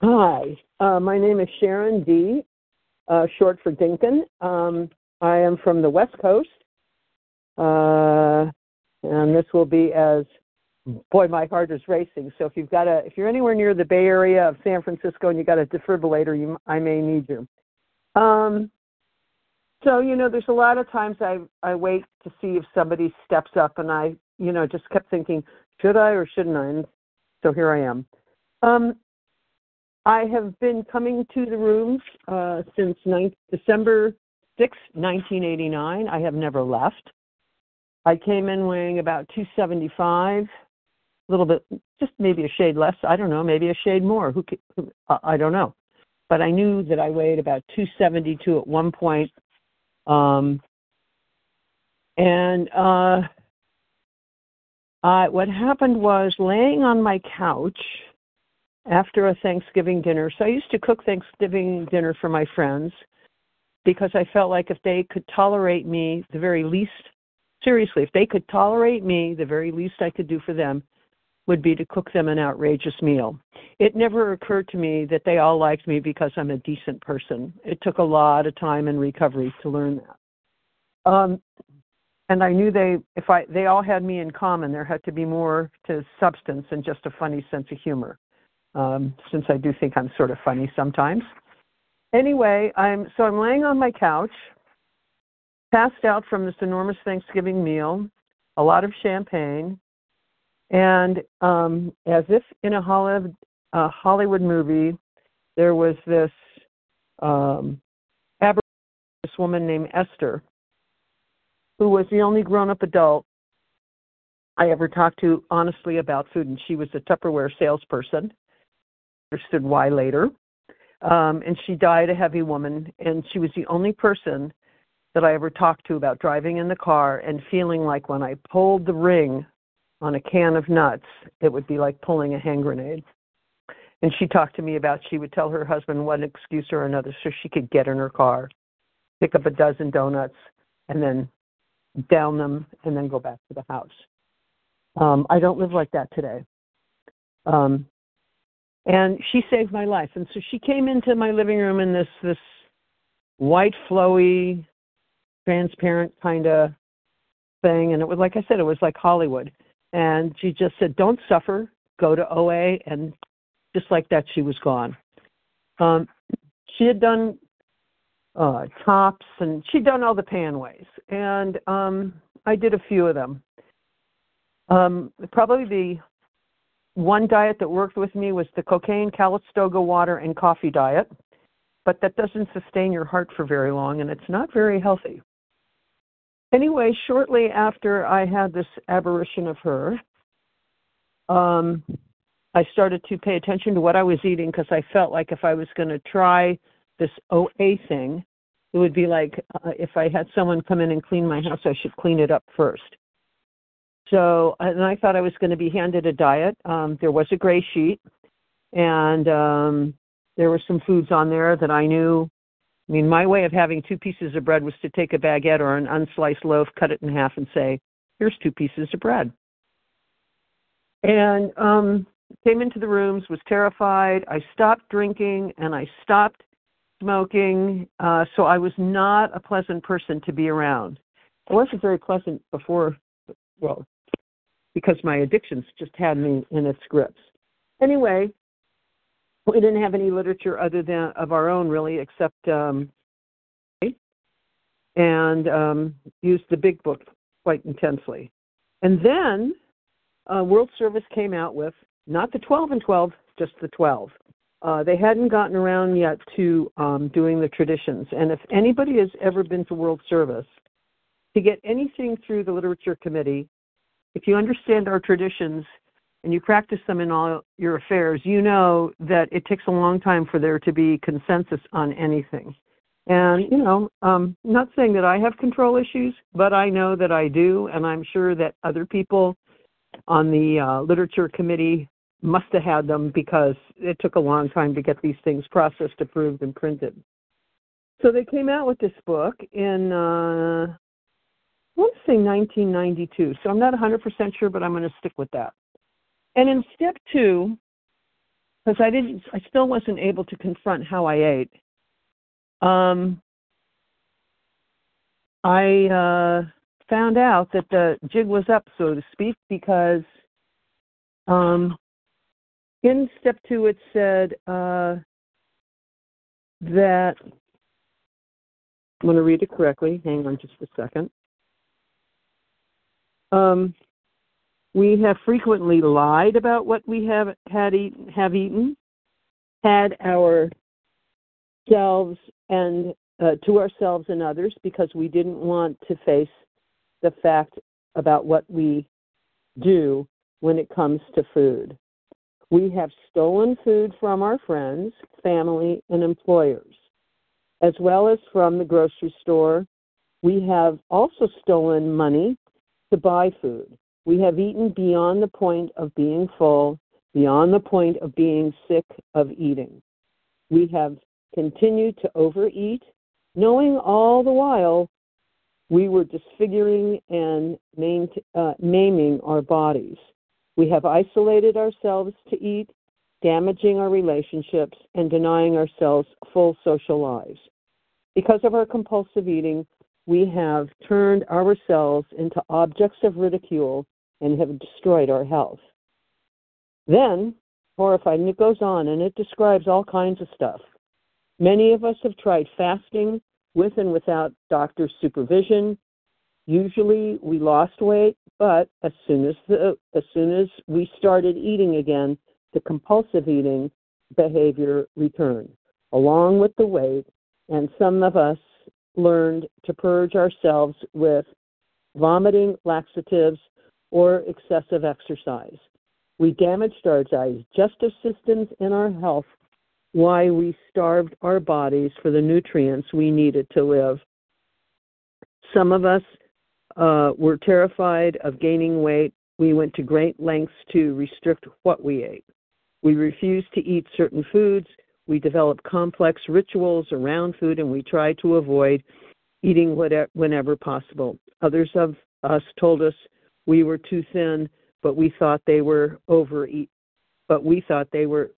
Hi, uh, my name is Sharon D., uh, short for Dinkin. Um, I am from the West Coast, uh, and this will be as boy, my heart is racing. So if you've got a, if you're anywhere near the Bay Area of San Francisco and you got a defibrillator, you, I may need you. Um, so you know, there's a lot of times I I wait to see if somebody steps up, and I you know just kept thinking, should I or shouldn't I? And so here I am. Um, I have been coming to the rooms uh, since 9th, December 6, 1989. I have never left. I came in weighing about 275, a little bit, just maybe a shade less. I don't know, maybe a shade more. Who, who I don't know. But I knew that I weighed about 272 at one point. Um, and uh, I, what happened was laying on my couch after a Thanksgiving dinner. So I used to cook Thanksgiving dinner for my friends because I felt like if they could tolerate me, the very least, seriously, if they could tolerate me, the very least I could do for them would be to cook them an outrageous meal. It never occurred to me that they all liked me because I'm a decent person. It took a lot of time and recovery to learn that. Um, and I knew they, if I, they all had me in common. There had to be more to substance than just a funny sense of humor um, since I do think I'm sort of funny sometimes. Anyway, I'm so I'm laying on my couch, passed out from this enormous Thanksgiving meal, a lot of champagne, and um, as if in a Hollywood, Hollywood movie, there was this um, this woman named Esther, who was the only grown-up adult I ever talked to honestly about food, and she was a Tupperware salesperson understood why later. Um, and she died a heavy woman, and she was the only person that I ever talked to about driving in the car and feeling like when I pulled the ring on a can of nuts, it would be like pulling a hand grenade. And she talked to me about she would tell her husband one excuse or another so she could get in her car, pick up a dozen donuts, and then down them and then go back to the house. Um, I don't live like that today. Um, and she saved my life. And so she came into my living room in this this white, flowy, transparent kind of thing, and it was like I said, it was like Hollywood. And she just said, "Don't suffer. Go to OA." And just like that, she was gone. Um, she had done uh, tops, and she'd done all the panways, and um, I did a few of them. Um, probably the one diet that worked with me was the cocaine, Calistoga water, and coffee diet, but that doesn't sustain your heart for very long, and it's not very healthy. Anyway, shortly after I had this aberration of her, um, I started to pay attention to what I was eating because I felt like if I was going to try this OA thing, it would be like uh, if I had someone come in and clean my house, I should clean it up first. So, and I thought I was going to be handed a diet. Um, there was a gray sheet, and um, there were some foods on there that I knew. I mean, my way of having two pieces of bread was to take a baguette or an unsliced loaf, cut it in half, and say, "Here's two pieces of bread." And um, came into the rooms, was terrified. I stopped drinking and I stopped smoking. Uh, so I was not a pleasant person to be around. I wasn't very pleasant before, well, because my addictions just had me in its grips. Anyway, we didn't have any literature other than of our own really, except um, and um, used the big book quite intensely. And then uh, World Service came out with not the 12 and 12, just the 12. Uh, they hadn't gotten around yet to um, doing the traditions. And if anybody has ever been to World Service, to get anything through the Literature Committee, if you understand our traditions and you practice them in all your affairs, you know that it takes a long time for there to be consensus on anything. And, you know, um, not saying that I have control issues, but I know that I do, and I'm sure that other people on the uh, literature committee must have had them because it took a long time to get these things processed, approved, and printed. So they came out with this book in uh, want to say 1992, so I'm not 100% sure, but I'm going to stick with that. And in step two, because I didn't, I still wasn't able to confront how I ate. Um, I uh, found out that the jig was up, so to speak, because um, in step two it said uh, that I'm going to read it correctly. Hang on just a second. Um, we have frequently lied about what we have had eaten, have eaten, had our selves and uh, to ourselves and others because we didn't want to face the fact about what we do when it comes to food. We have stolen food from our friends, family, and employers, as well as from the grocery store. We have also stolen money to buy food. We have eaten beyond the point of being full, beyond the point of being sick of eating. We have continued to overeat, knowing all the while we were disfiguring and uh, maiming our bodies. We have isolated ourselves to eat, damaging our relationships, and denying ourselves full social lives. Because of our compulsive eating, we have turned ourselves into objects of ridicule and have destroyed our health. Then, horrified, and it goes on and it describes all kinds of stuff. Many of us have tried fasting with and without doctor's supervision. Usually we lost weight, but as soon as the as soon as we started eating again, the compulsive eating behavior returned, along with the weight, and some of us learned to purge ourselves with vomiting, laxatives, or excessive exercise. We damaged our digestive systems and our health why we starved our bodies for the nutrients we needed to live. Some of us uh, were terrified of gaining weight. We went to great lengths to restrict what we ate. We refused to eat certain foods. We developed complex rituals around food, and we tried to avoid eating whatever, whenever possible. Others of us told us we were too thin, but we thought they were overeat. But we thought they were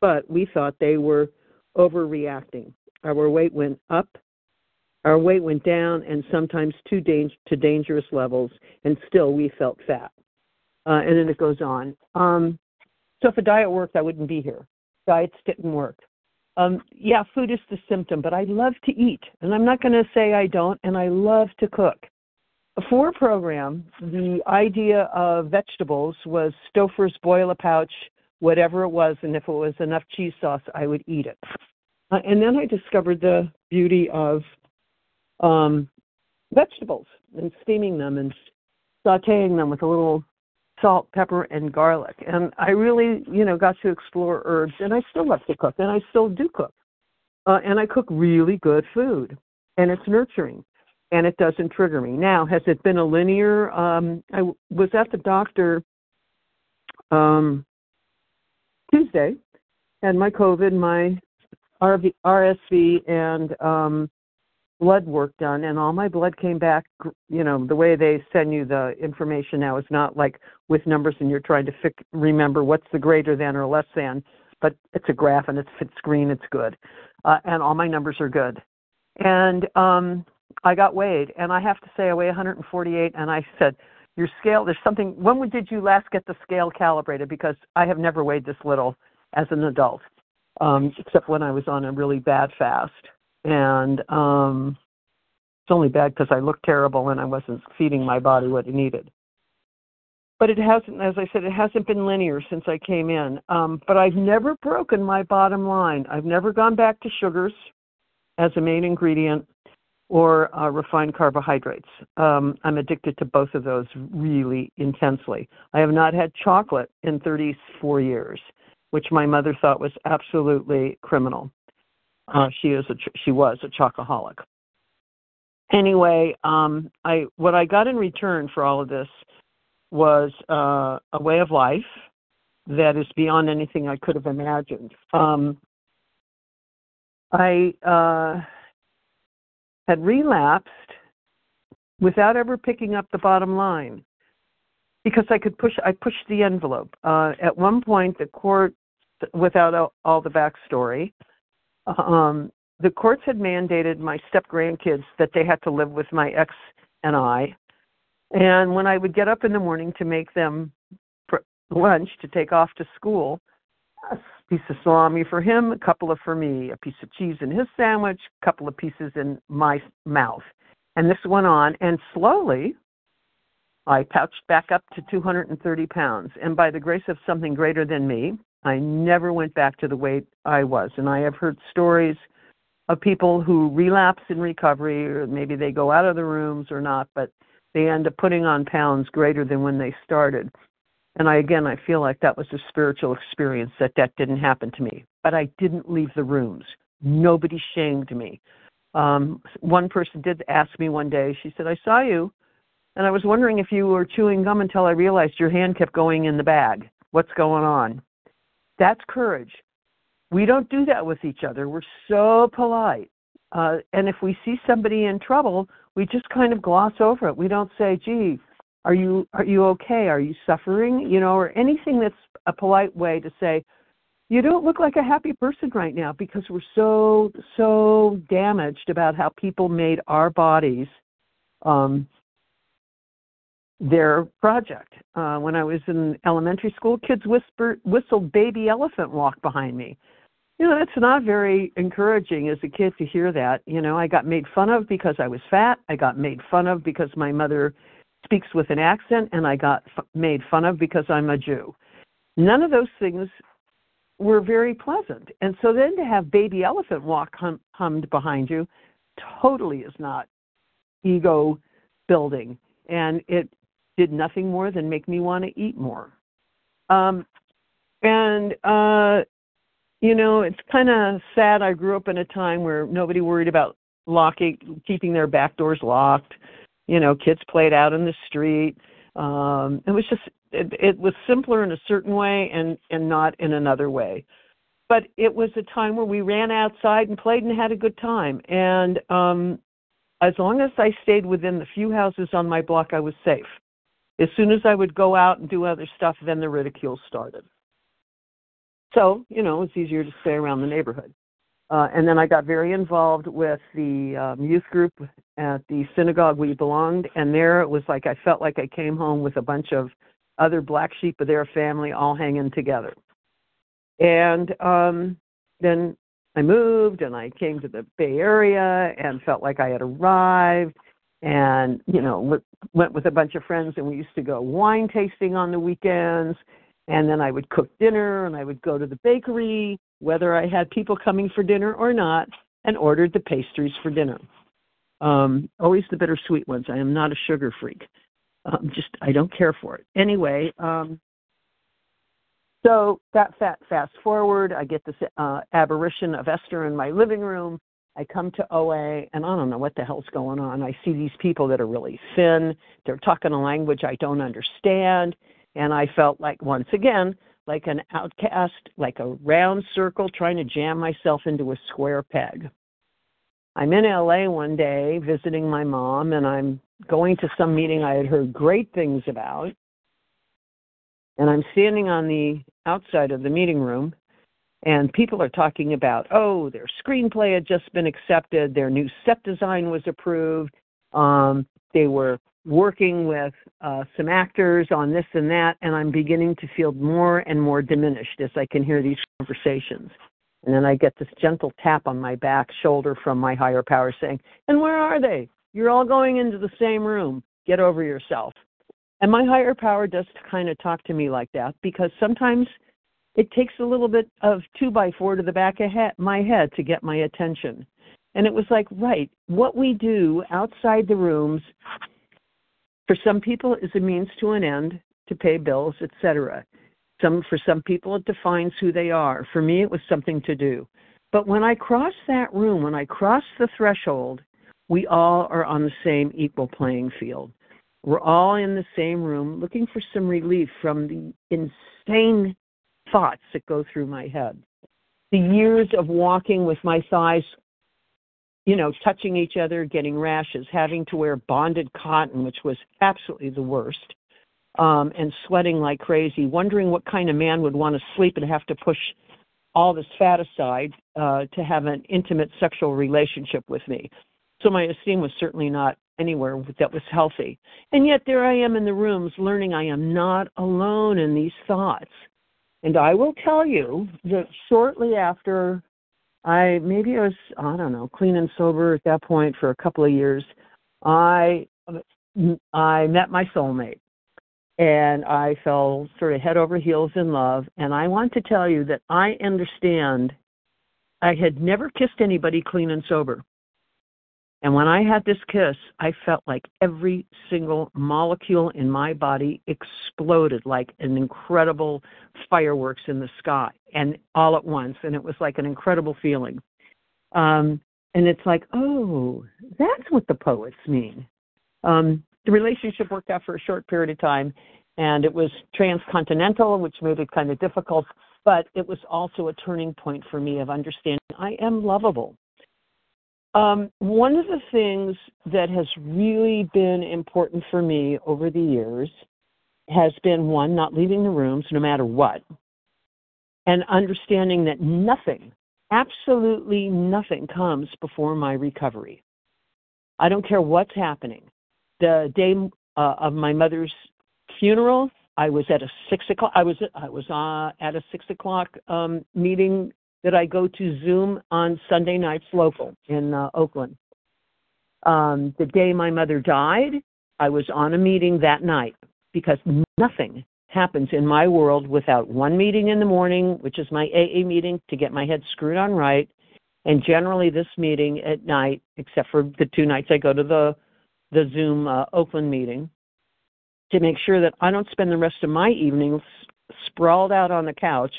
but we thought they were overreacting. Our weight went up, our weight went down, and sometimes to, dang- to dangerous levels, and still we felt fat. Uh, and then it goes on. Um, so if a diet worked, I wouldn't be here. Diets didn't work. Um, yeah, food is the symptom, but I love to eat, and I'm not going to say I don't, and I love to cook. For program, the idea of vegetables was Stouffer's boil a pouch whatever it was, and if it was enough cheese sauce, I would eat it. Uh, and then I discovered the beauty of um, vegetables and steaming them and sautéing them with a little salt, pepper, and garlic. And I really, you know, got to explore herbs, and I still love to cook, and I still do cook. Uh, and I cook really good food, and it's nurturing, and it doesn't trigger me. Now, has it been a linear? Um, I was at the doctor um, Tuesday, had my COVID, my RV, RSV, and um, blood work done, and all my blood came back. You know, the way they send you the information now is not like with numbers, and you're trying to fic- remember what's the greater than or less than, but it's a graph, and it's it's green, it's good, uh, and all my numbers are good. And um, I got weighed, and I have to say I weigh 148, and I said your scale there's something when did you last get the scale calibrated because i have never weighed this little as an adult um except when i was on a really bad fast and um it's only bad because i looked terrible and i wasn't feeding my body what it needed but it hasn't as i said it hasn't been linear since i came in um but i've never broken my bottom line i've never gone back to sugars as a main ingredient or uh, refined carbohydrates. Um, I'm addicted to both of those really intensely. I have not had chocolate in 34 years, which my mother thought was absolutely criminal. Uh, she is a she was a chocoholic. Anyway, um, I what I got in return for all of this was uh, a way of life that is beyond anything I could have imagined. Um, I uh, had relapsed without ever picking up the bottom line because I could push I pushed the envelope. Uh, at one point the court without all, all the backstory. Um, the courts had mandated my step grandkids that they had to live with my ex and I. And when I would get up in the morning to make them lunch to take off to school, a piece of salami for him, a couple of for me, a piece of cheese in his sandwich, a couple of pieces in my mouth. And this went on, and slowly I pouched back up to 230 pounds. And by the grace of something greater than me, I never went back to the weight I was. And I have heard stories of people who relapse in recovery, or maybe they go out of the rooms or not, but they end up putting on pounds greater than when they started. And I again, I feel like that was a spiritual experience that that didn't happen to me. But I didn't leave the rooms. Nobody shamed me. Um, one person did ask me one day. She said, "I saw you, and I was wondering if you were chewing gum until I realized your hand kept going in the bag. What's going on?" That's courage. We don't do that with each other. We're so polite. Uh, and if we see somebody in trouble, we just kind of gloss over it. We don't say, "Gee, are you are you okay? Are you suffering?" You know, or anything that's a polite way to say, "You don't look like a happy person right now," because we're so so damaged about how people made our bodies um, their project. Uh, when I was in elementary school, kids whisper, whistled "Baby Elephant Walk" behind me you know, that's not very encouraging as a kid to hear that. You know, I got made fun of because I was fat. I got made fun of because my mother speaks with an accent, and I got f- made fun of because I'm a Jew. None of those things were very pleasant. And so then to have Baby Elephant walk hum- hummed behind you totally is not ego building. And it did nothing more than make me want to eat more. Um, and uh, you know, it's kind of sad. I grew up in a time where nobody worried about locking, keeping their back doors locked. You know, kids played out in the street. Um, it was just, it, it was simpler in a certain way and and not in another way. But it was a time where we ran outside and played and had a good time. And um, as long as I stayed within the few houses on my block, I was safe. As soon as I would go out and do other stuff, then the ridicule started. So, you know, it's easier to stay around the neighborhood. Uh, and then I got very involved with the um, youth group at the synagogue we belonged, and there it was like I felt like I came home with a bunch of other black sheep of their family all hanging together. And um, then I moved, and I came to the Bay Area, and felt like I had arrived. And you know, went with a bunch of friends, and we used to go wine tasting on the weekends and then I would cook dinner and I would go to the bakery, whether I had people coming for dinner or not, and ordered the pastries for dinner. Um, always the bittersweet ones. I am not a sugar freak. Um, just I don't care for it. Anyway, um, so that fat, fast forward, I get this uh, aberration of Esther in my living room. I come to OA and I don't know what the hell's going on. I see these people that are really thin. They're talking a language I don't understand and I felt like once again like an outcast, like a round circle trying to jam myself into a square peg. I'm in LA one day visiting my mom, and I'm going to some meeting I had heard great things about. And I'm standing on the outside of the meeting room, and people are talking about, oh, their screenplay had just been accepted, their new set design was approved, um, they were working with uh, some actors on this and that, and I'm beginning to feel more and more diminished as I can hear these conversations. And then I get this gentle tap on my back shoulder from my higher power saying, And where are they? You're all going into the same room. Get over yourself. And my higher power does kind of talk to me like that because sometimes it takes a little bit of two by four to the back of my head to get my attention. And it was like, right, what we do outside the rooms for some people, is a means to an end to pay bills, etc. Some for some people, it defines who they are. For me, it was something to do. But when I cross that room, when I cross the threshold, we all are on the same equal playing field. We're all in the same room looking for some relief from the insane thoughts that go through my head. The years of walking with my thighs you know, touching each other, getting rashes, having to wear bonded cotton, which was absolutely the worst. um, and sweating like crazy, wondering what kind of man would want to sleep and have to push all this fat aside uh, to have an intimate sexual relationship with me. So my esteem was certainly not anywhere that was healthy. And yet there I am in the rooms learning I am not alone in these thoughts. And I will tell you that shortly after I maybe I was I don't know clean and sober at that point for a couple of years, I I met my soulmate and I fell sort of head over heels in love. And I want to tell you that I understand I had never kissed anybody clean and sober. And when I had this kiss, I felt like every single molecule in my body exploded like an incredible fireworks in the sky and all at once. And it was like an incredible feeling. Um, and it's like, oh, that's what the poets mean. Um, the relationship worked out for a short period of time, and it was transcontinental, which made it kind of difficult, but it was also a turning point for me of understanding I am lovable. Um, one of the things that has really been important for me over the years has been one, not leaving the rooms no matter what, and understanding that nothing, absolutely nothing, comes before my recovery. I don't care what's happening. The day uh, of my mother's funeral, I was at a six o'clock. I was I was uh, at a six o'clock um, meeting that I go to Zoom on Sunday nights local in uh, Oakland. Um, the day my mother died, I was on a meeting that night because nothing happens in my world without one meeting in the morning, which is my AA meeting to get my head screwed on right, and generally this meeting at night, except for the two nights I go to the the Zoom uh, Oakland meeting, to make sure that I don't spend the rest of my evenings sprawled out on the couch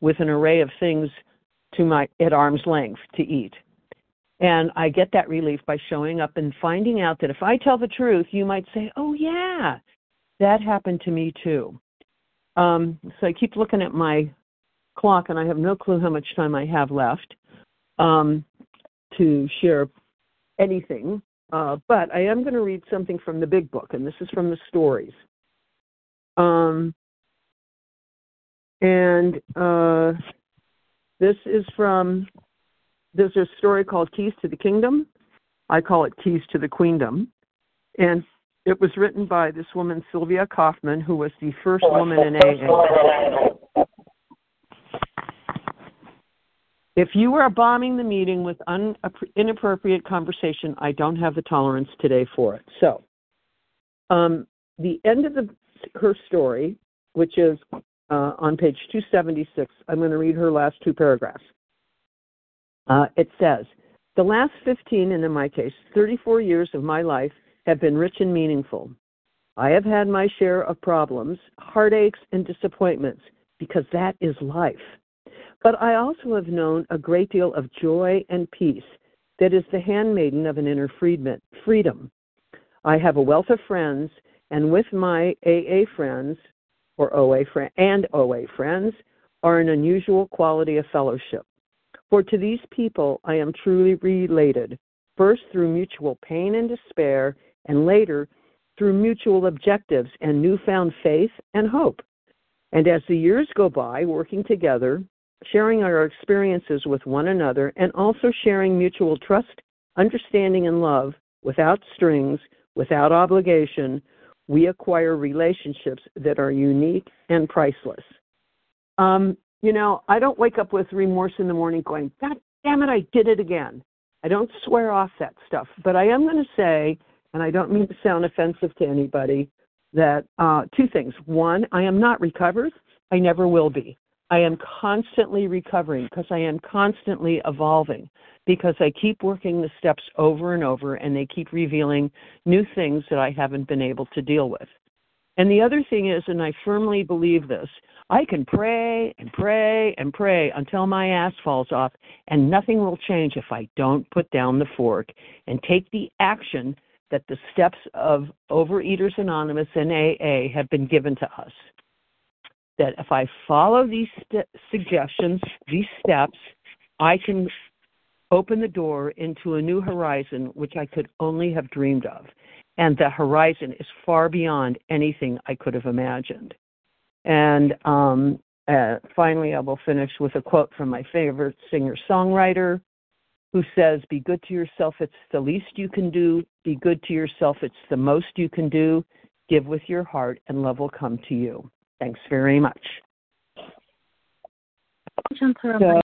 with an array of things to my at arm's length to eat. And I get that relief by showing up and finding out that if I tell the truth, you might say, "Oh yeah, that happened to me too." Um, so I keep looking at my clock, and I have no clue how much time I have left um, to share anything. Uh, but I am going to read something from the big book, and this is from the stories. Um, and uh, this is from, there's a story called Keys to the Kingdom. I call it Keys to the Queendom. And it was written by this woman, Sylvia Kaufman, who was the first woman in AA. If you are bombing the meeting with un- inappropriate conversation, I don't have the tolerance today for it. So, um, the end of the, her story, which is uh, on page 276. I'm going to read her last two paragraphs. Uh, it says, The last 15, and in my case, 34 years of my life have been rich and meaningful. I have had my share of problems, heartaches, and disappointments because that is life. But I also have known a great deal of joy and peace that is the handmaiden of an inner freedom. I have a wealth of friends, and with my AA friends, or OA friend, and OA friends are an unusual quality of fellowship. For to these people I am truly related, first through mutual pain and despair, and later through mutual objectives and newfound faith and hope. And as the years go by, working together, sharing our experiences with one another, and also sharing mutual trust, understanding, and love without strings, without obligation, we acquire relationships that are unique and priceless. Um, you know, I don't wake up with remorse in the morning going, God damn it, I did it again. I don't swear off that stuff. But I am going to say, and I don't mean to sound offensive to anybody, that uh, two things. One, I am not recovered. I never will be. I am constantly recovering because I am constantly evolving because I keep working the steps over and over and they keep revealing new things that I haven't been able to deal with. And the other thing is, and I firmly believe this, I can pray and pray and pray until my ass falls off, and nothing will change if I don't put down the fork and take the action that the steps of Overeaters Anonymous and AA have been given to us that if I follow these st- suggestions, these steps, I can open the door into a new horizon which I could only have dreamed of. and the horizon is far beyond anything I could have imagined. And um, uh, finally, I will finish with a quote from my favorite singer songwriter who says, Be good to yourself, it's the least you can do. Be good to yourself, it's the most you can do. Give with your heart, and love will come to you. Thanks very much. So,